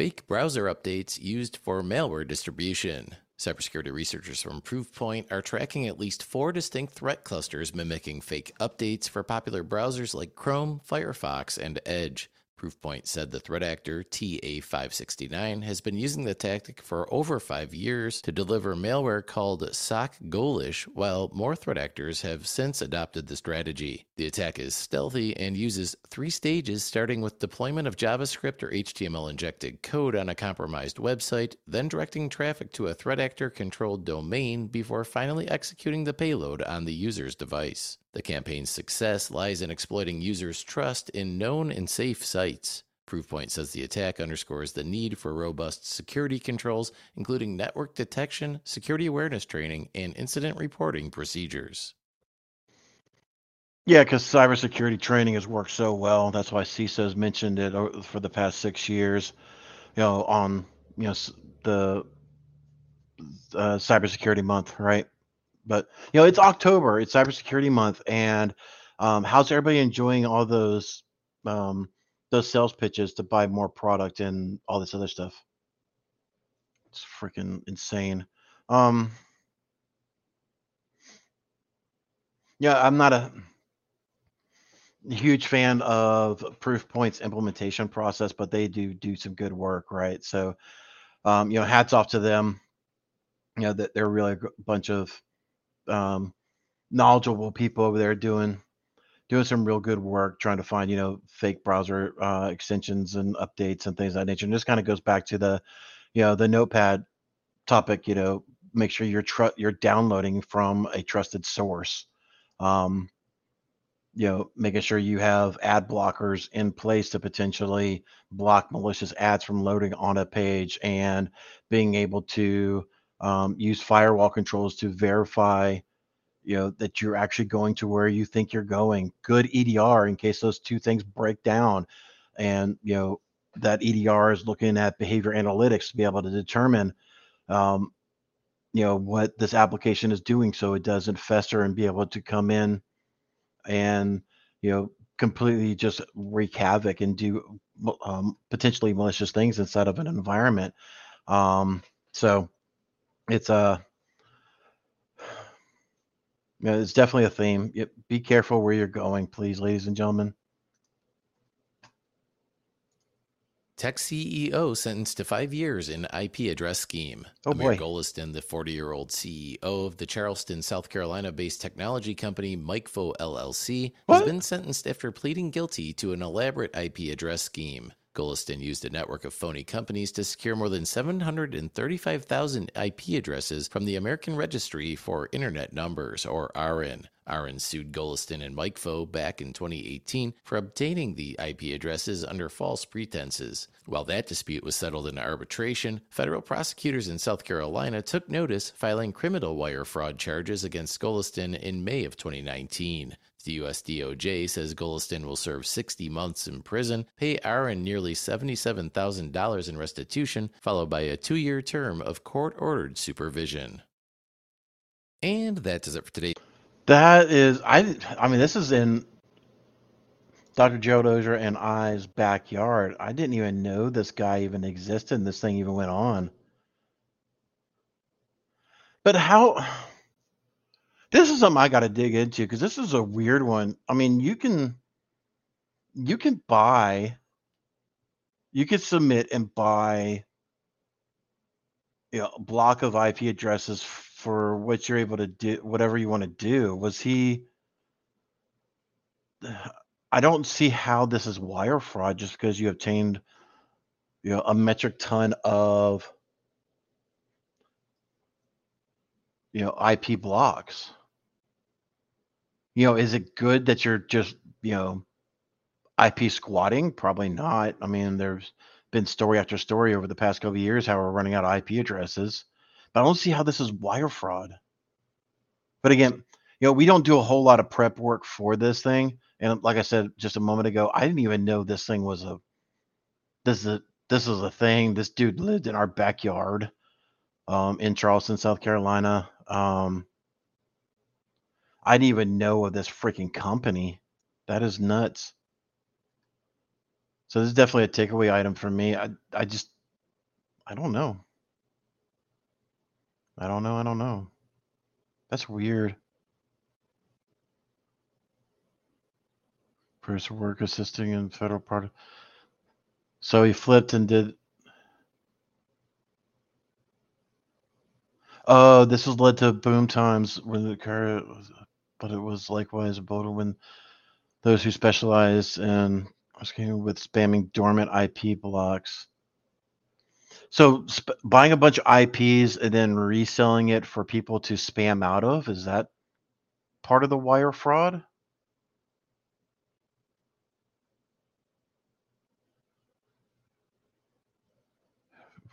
Fake browser updates used for malware distribution. Cybersecurity researchers from Proofpoint are tracking at least four distinct threat clusters mimicking fake updates for popular browsers like Chrome, Firefox, and Edge. Proofpoint said the threat actor TA569 has been using the tactic for over five years to deliver malware called Sock Ghoulish, while more threat actors have since adopted the strategy. The attack is stealthy and uses three stages, starting with deployment of JavaScript or HTML injected code on a compromised website, then directing traffic to a threat actor controlled domain before finally executing the payload on the user's device. The campaign's success lies in exploiting users' trust in known and safe sites. Proofpoint says the attack underscores the need for robust security controls, including network detection, security awareness training, and incident reporting procedures. Yeah, because cybersecurity training has worked so well. That's why CISO's mentioned it for the past six years. You know, on you know the uh, cybersecurity month, right? But you know, it's October, it's cybersecurity month, and um, how's everybody enjoying all those um, those sales pitches to buy more product and all this other stuff? It's freaking insane. Um, yeah, I'm not a huge fan of Proofpoint's implementation process, but they do do some good work, right? So, um, you know, hats off to them. You know that they're really a bunch of um, knowledgeable people over there doing doing some real good work trying to find you know fake browser uh, extensions and updates and things of that nature. And this kind of goes back to the you know the notepad topic you know make sure you're tr- you're downloading from a trusted source. Um, you know making sure you have ad blockers in place to potentially block malicious ads from loading on a page and being able to um, use firewall controls to verify you know that you're actually going to where you think you're going. Good edr in case those two things break down. And you know that edr is looking at behavior analytics to be able to determine um, you know what this application is doing so it doesn't fester and be able to come in and you know completely just wreak havoc and do um, potentially malicious things inside of an environment. Um, so it's a uh, [sighs] yeah, it's definitely a theme. Be careful where you're going, please, ladies and gentlemen. Tech CEO sentenced to five years in IP address scheme. Oh Amir boy. Golestan, the 40 year old CEO of the Charleston, South Carolina based technology company Micfo LLC, What? has been sentenced after pleading guilty to an elaborate IP address scheme. Golestan used a network of phony companies to secure more than 735,000 IP addresses from the American Registry for Internet Numbers, or ARIN. ARIN sued Golestan and Micfo back in 2018 for obtaining the IP addresses under false pretenses. While that dispute was settled in arbitration, federal prosecutors in South Carolina took notice, filing criminal wire fraud charges against Golestan in May of 2019. The U.S. DOJ says Golestan will serve 60 months in prison, pay ARIN nearly $77,000 in restitution, followed by a two year term of court ordered supervision. And that does it for today. That is, I. I mean, this is in Dr. Joe Dozier and I's backyard. I didn't even know this guy even existed. and This thing even went on. But how? This is something I got to dig into because this is a weird one. I mean, you can you can buy, you can submit and buy you know, block of IP addresses for what you're able to do, whatever you want to do. Was he? [sighs] I don't see how this is wire fraud just because you obtained, you know, a metric ton of, you know, IP blocks. You know, is it good that you're just, you know, IP squatting? Probably not. I mean, there's been story after story over the past couple of years how we're running out of IP addresses. But I don't see how this is wire fraud. But again, you know, we don't do a whole lot of prep work for this thing. And like I said just a moment ago, I didn't even know this thing was a this is a this is a thing. This dude lived in our backyard um, in Charleston, South Carolina. Um, I didn't even know of this freaking company. That is nuts. So this is definitely a takeaway item for me. I I just I don't know. I don't know. I don't know. That's weird. First work assisting in federal part. So he flipped and did. Oh, this was led to boom times when the car, but it was likewise a boat when those who specialize in with spamming dormant IP blocks. So sp- buying a bunch of IPs and then reselling it for people to spam out of is that part of the wire fraud?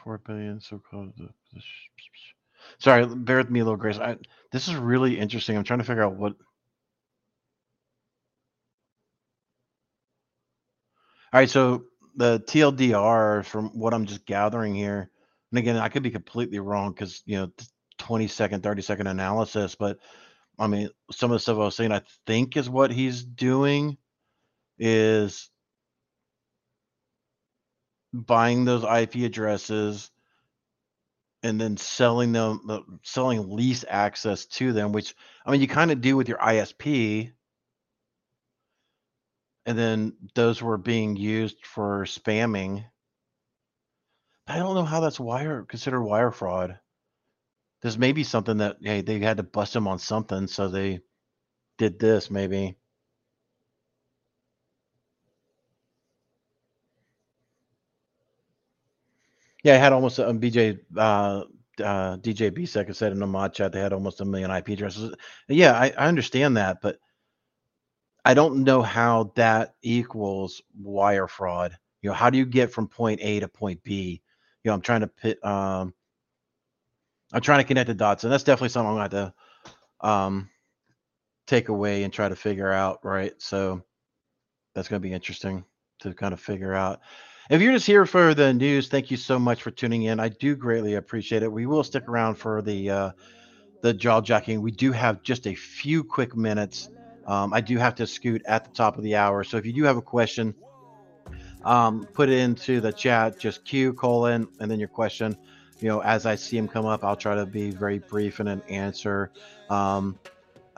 Four billion so-called. Uh, Sorry, bear with me a little, Grace. I, this is really interesting. I'm trying to figure out what. All right, so the TLDR, from what I'm just gathering here, and again, I could be completely wrong because you know, 20 second, 30 second analysis, but I mean, some of the stuff I was saying, I think is what he's doing is buying those IP addresses and then selling them, selling lease access to them, which I mean, you kind of do with your ISP. And then those were being used for spamming. I don't know how that's wire considered wire fraud. There's maybe something that hey they had to bust them on something, so they did this maybe. Yeah, I had almost um, BJ uh, uh, DJ BSEC said in the mod chat they had almost a million IP addresses. Yeah, I, I understand that, but I don't know how that equals wire fraud. You know, how do you get from point A to point B? You know, I'm trying to pit. Um, I'm trying to connect the dots, and that's definitely something I'm going to have um, take away and try to figure out. Right, so that's going to be interesting to kind of figure out. If you're just here for the news, thank you so much for tuning in. I do greatly appreciate it. We will stick around for the uh, the jaw jacking. We do have just a few quick minutes. Um, I do have to scoot at the top of the hour, so if you do have a question, um, put it into the chat. Just Q colon and then your question. You know, as I see them come up, I'll try to be very brief in an answer. Um,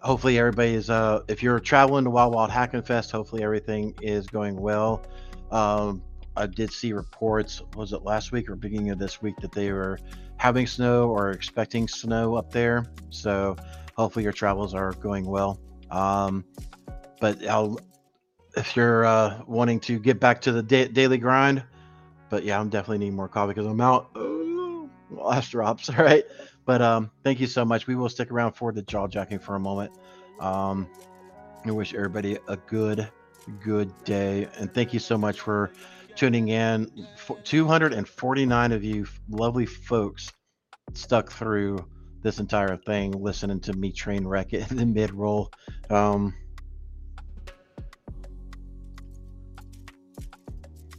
hopefully, everybody is. Uh, if you're traveling to Wild Wild Hacking Fest, hopefully everything is going well. Um, I did see reports, was it last week or beginning of this week, that they were having snow or expecting snow up there. So hopefully your travels are going well. Um, but I'll, if you're uh, wanting to get back to the da- daily grind, but yeah, I'm definitely needing more coffee because I'm out. Oh, last drops. All [laughs] right. But um, thank you so much. We will stick around for the jaw jacking for a moment. Um, I wish everybody a good, good day. And thank you so much for tuning in. 249 of you lovely folks stuck through this entire thing, listening to me train wreck it in the mid roll. Um,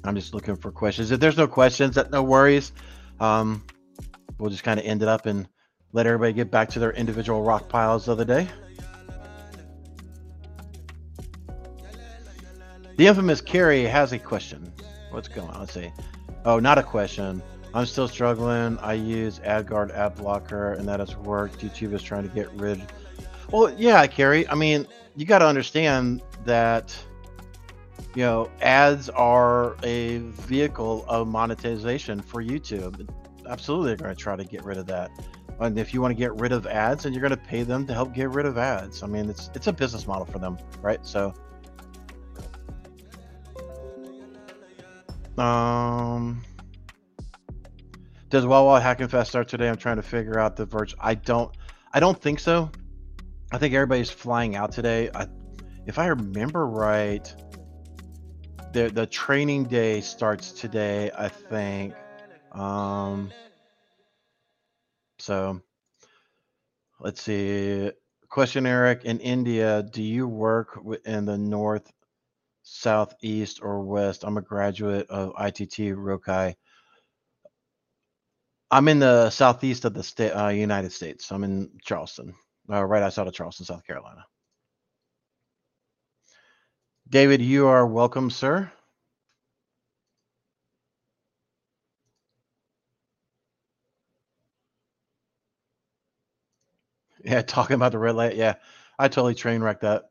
I'm just looking for questions. If there's no questions, that no worries. Um, we'll just kind of end it up and let everybody get back to their individual rock piles of the day. The infamous Carrie has a question. What's going on? Let's see. Oh, not a question. I'm still struggling. I use AdGuard ad blocker, and that has worked. YouTube is trying to get rid. Well, yeah, Carrie. I mean, you got to understand that you know ads are a vehicle of monetization for YouTube. absolutely, they're going to try to get rid of that. And if you want to get rid of ads, and you're going to pay them to help get rid of ads. I mean, it's it's a business model for them, right? So, um, does Wawa Hacking Fest start today? I'm trying to figure out the virtual. I don't, I don't think so. I think everybody's flying out today. I, if I remember right, the the training day starts today. I think. Um, so let's see. Question, Eric. In India, do you work in the north, south, east, or west? I'm a graduate of ITT Rokai. I'm in the southeast of the state, uh, United States. I'm in Charleston, uh, right outside of Charleston, South Carolina. David, you are welcome, sir. Yeah, [laughs] talking about the red light. Yeah, I totally train wrecked that.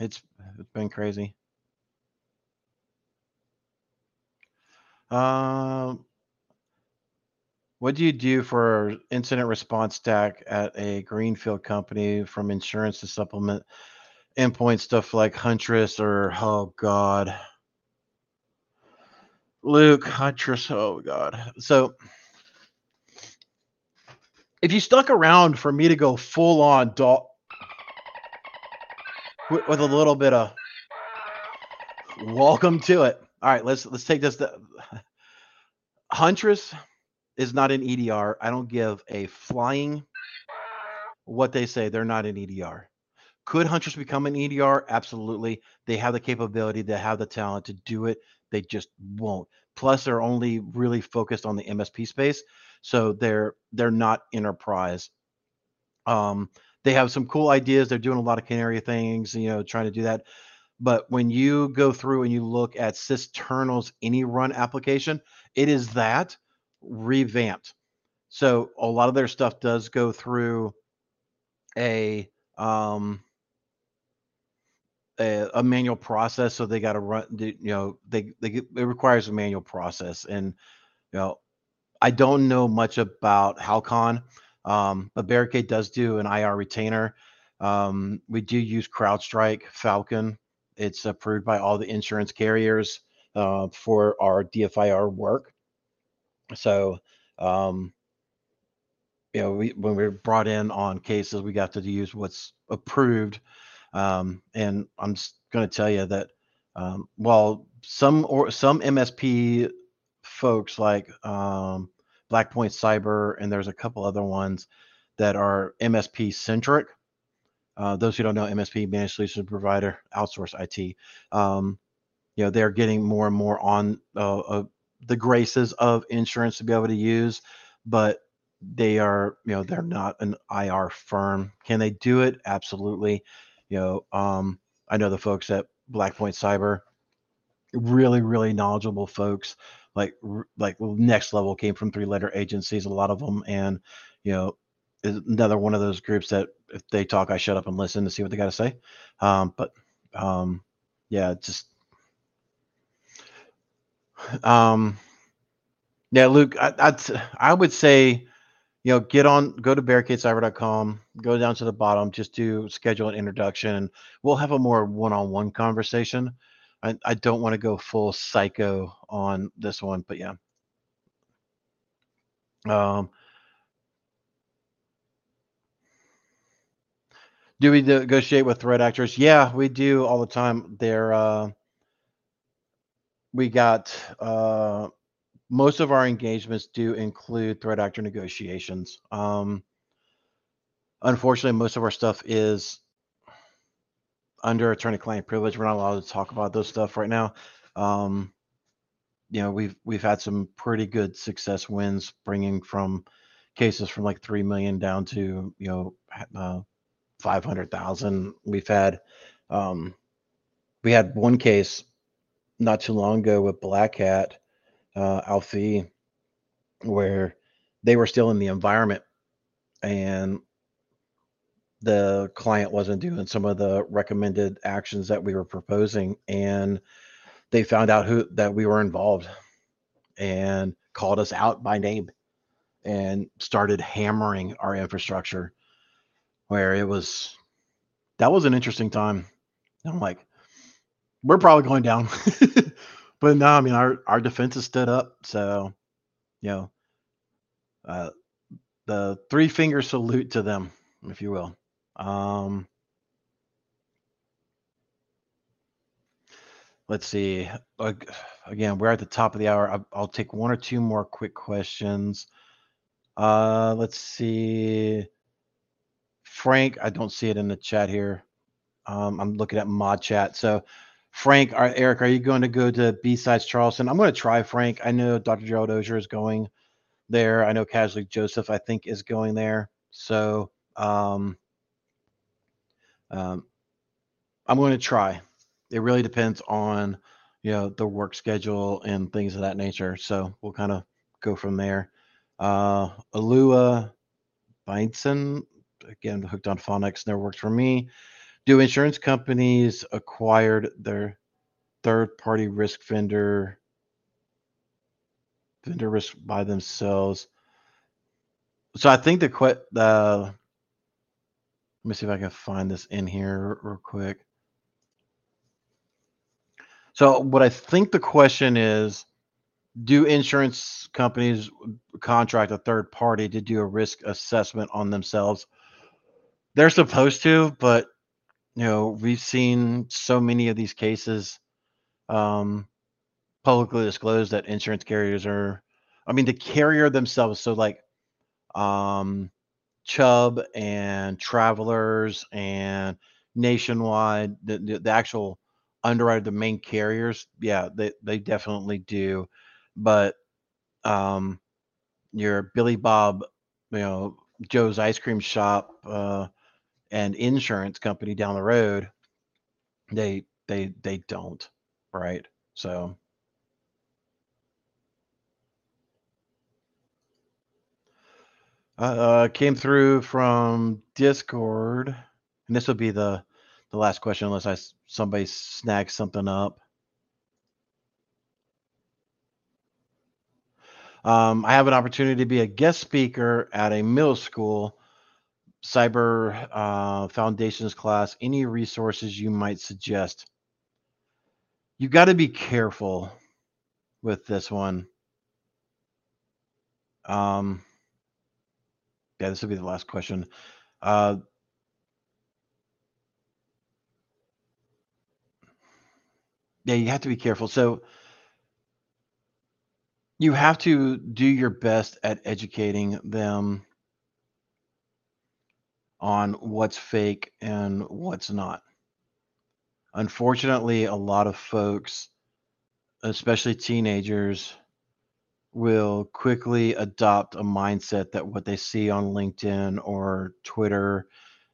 It's it's been crazy. Um, what do you do for incident response stack at a greenfield company from insurance to supplement endpoint stuff like Huntress or oh god, Luke Huntress? Oh god. So if you stuck around for me to go full on dog with, with a little bit of welcome to it. All right, let's let's take this. To, [sighs] Huntress is not an EDR. I don't give a flying what they say. They're not an EDR. Could Huntress become an EDR? Absolutely. They have the capability, they have the talent to do it. They just won't. Plus, they're only really focused on the MSP space, so they're they're not enterprise. Um, they have some cool ideas. They're doing a lot of canary things, you know, trying to do that. But when you go through and you look at Cisternal's any run application, it is that revamped. So a lot of their stuff does go through a um a, a manual process. So they got to run, you know, they they it requires a manual process, and you know, I don't know much about Halcon, um, but Barricade does do an IR retainer. Um, we do use CrowdStrike Falcon. It's approved by all the insurance carriers uh, for our DFIR work. So, um, you know, we when we are brought in on cases, we got to use what's approved. Um, and I'm just going to tell you that um, while some or some MSP folks like um, Blackpoint Cyber and there's a couple other ones that are MSP centric. Uh, those who don't know, MSP managed solution provider, outsource IT. Um, you know, they're getting more and more on uh, uh, the graces of insurance to be able to use, but they are, you know, they're not an IR firm. Can they do it? Absolutely. You know, um, I know the folks at Blackpoint Cyber, really, really knowledgeable folks, like like next level came from three letter agencies, a lot of them, and you know, is another one of those groups that if they talk, I shut up and listen to see what they got to say. Um, but um, yeah, just [sighs] um, yeah, Luke, I, I'd I would say, you know, get on, go to barricadecyber.com, go down to the bottom, just do schedule an introduction, and we'll have a more one-on-one conversation. I, I don't want to go full psycho on this one, but yeah. Um, do we negotiate with threat actors? Yeah, we do all the time. They're uh, we got uh, most of our engagements do include threat actor negotiations. Um, unfortunately, most of our stuff is under attorney-client privilege. We're not allowed to talk about those stuff right now. Um, you know, we've we've had some pretty good success wins, bringing from cases from like three million down to you know uh, five hundred thousand. We've had um, we had one case not too long ago with BlackCat uh, ALPHV, where they were still in the environment and the client wasn't doing some of the recommended actions that we were proposing and they found out who that we were involved and called us out by name and started hammering our infrastructure where it was that was an interesting time. I'm like, we're probably going down. [laughs] but no, I mean our our defense has stood up. So, you know, uh, the three finger salute to them, if you will. Um, let's see. Again, we're at the top of the hour. I'll take one or two more quick questions. Uh, let's see. Frank, I don't see it in the chat here. Um, I'm looking at mod chat. So, Frank, are, Eric, are you going to go to BSides Charleston? I'm going to try Frank. I know Dr. Gerald Auger is going there. I know Casually Joseph, I think, is going there. So, um, um, I'm going to try. It really depends on, you know, the work schedule and things of that nature. So we'll kind of go from there. Uh, Alua Beinson, again, hooked on phonics, never worked for me. Do insurance companies acquired their third party risk vendor vendor risk by themselves? So I think the the let me see if I can find this in here real quick. So what I think the question is do insurance companies contract a third party to do a risk assessment on themselves? They're supposed to, but you know, we've seen so many of these cases um, publicly disclosed that insurance carriers are, I mean, the carrier themselves. So, like, um, Chubb and Travelers and Nationwide, the, the, the actual underwriter, the main carriers, yeah, they, they definitely do but um, your Billy Bob, you know, Joe's ice cream shop uh, and insurance company down the road, they they they don't, right? So. Uh, came through from Discord, and this will be the the last question, unless I somebody snags something up. Um, I have an opportunity to be a guest speaker at a middle school cyber uh, foundations class. Any resources you might suggest? You got to be careful with this one. Um, yeah, this will be the last question. Uh, yeah, you have to be careful. So you have to do your best at educating them on what's fake and what's not. Unfortunately, a lot of folks, especially teenagers, will quickly adopt a mindset that what they see on LinkedIn or Twitter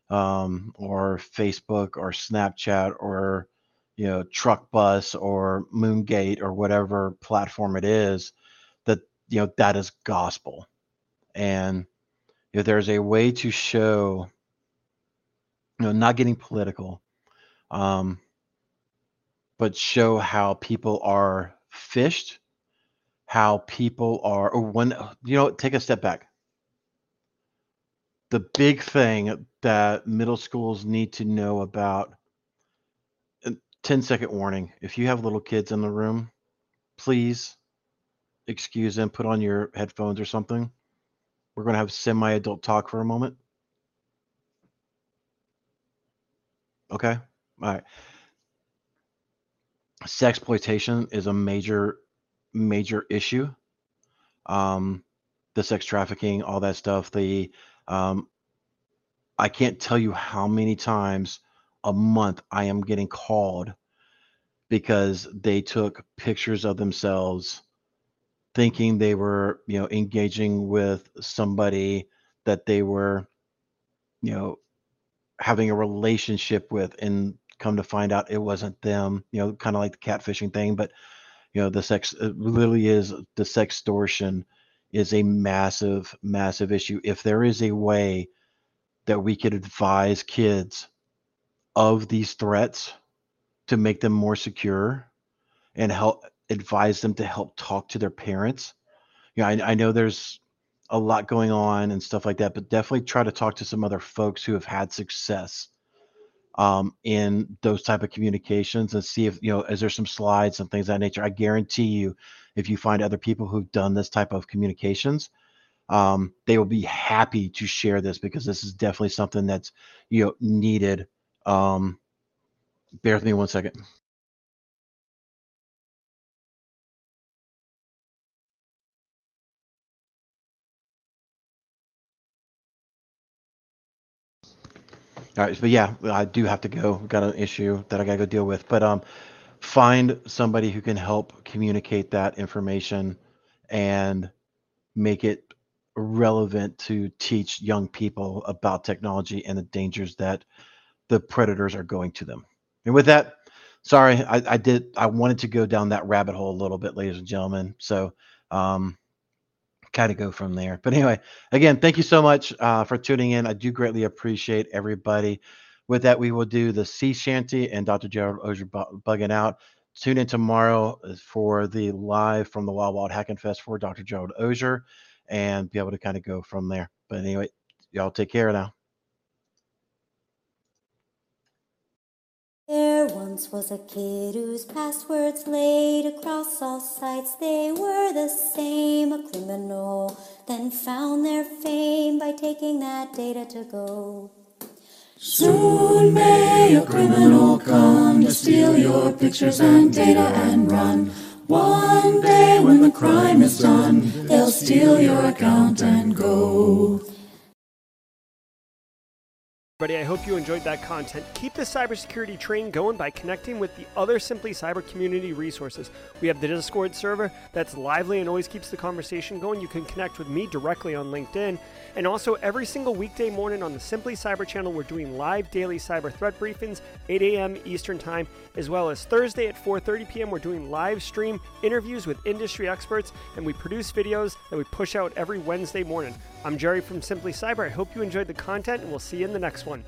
um, or Facebook or Snapchat or you know Truck Bus or Moongate or whatever platform it is that you know that is gospel and if there's a way to show you know not getting political um but show how people are phished how people are or when you know take a step back the big thing that middle schools need to know about 10 second warning if you have little kids in the room please excuse them, put on your headphones or something. We're going to have semi adult talk for a moment. Okay. All right. Sexploitation is a major, major issue. Um, the sex trafficking, all that stuff. The, um, I can't tell you how many times a month I am getting called because they took pictures of themselves thinking they were, you know, engaging with somebody that they were, you know, having a relationship with and come to find out it wasn't them, you know, kind of like the catfishing thing, but you know, the sex uh, it really is uh, the sextortion is a massive, massive issue. If there is a way that we could advise kids of these threats to make them more secure and help advise them to help talk to their parents. You know, I, I know there's a lot going on and stuff like that, but definitely try to talk to some other folks who have had success um, in those type of communications and see if you know is there some slides and things of that nature. I guarantee you, if you find other people who've done this type of communications, um, they will be happy to share this because this is definitely something that's you know needed. Um, bear with me one second. All right, but yeah, I do have to go. Got an issue that I gotta go deal with. But um, find somebody who can help communicate that information and make it relevant to teach young people about technology and the dangers that the predators are going to them. And with that, sorry, I, I did I wanted to go down that rabbit hole a little bit, ladies and gentlemen. So um, kind of go from there. But anyway, again, thank you so much uh, for tuning in. I do greatly appreciate everybody. With that, we will do the sea shanty and Dr. Gerald bu- bugging out. Tune in tomorrow for the live from the Wild West Hackin' Fest for Dr. Gerald Auger and be able to kind of go from there. But anyway, y'all take care now. There once was a kid whose passwords laid across all sites. They were the same, a criminal, then found their fame by taking that data to go. Soon may a criminal come to steal your pictures and data and run. One day when the crime is done, they'll steal your account and go. Everybody, I hope you enjoyed that content. Keep the cybersecurity train going by connecting with the other Simply Cyber community resources. We have the Discord server that's lively and always keeps the conversation going. You can connect with me directly on LinkedIn. And also, every single weekday morning on the Simply Cyber channel, we're doing live daily cyber threat briefings, 8 a.m. Eastern Time, as well as Thursday at 4:30 p.m. We're doing live stream interviews with industry experts, and we produce videos that we push out every Wednesday morning. I'm Jerry from Simply Cyber. I hope you enjoyed the content, and we'll see you in the next one.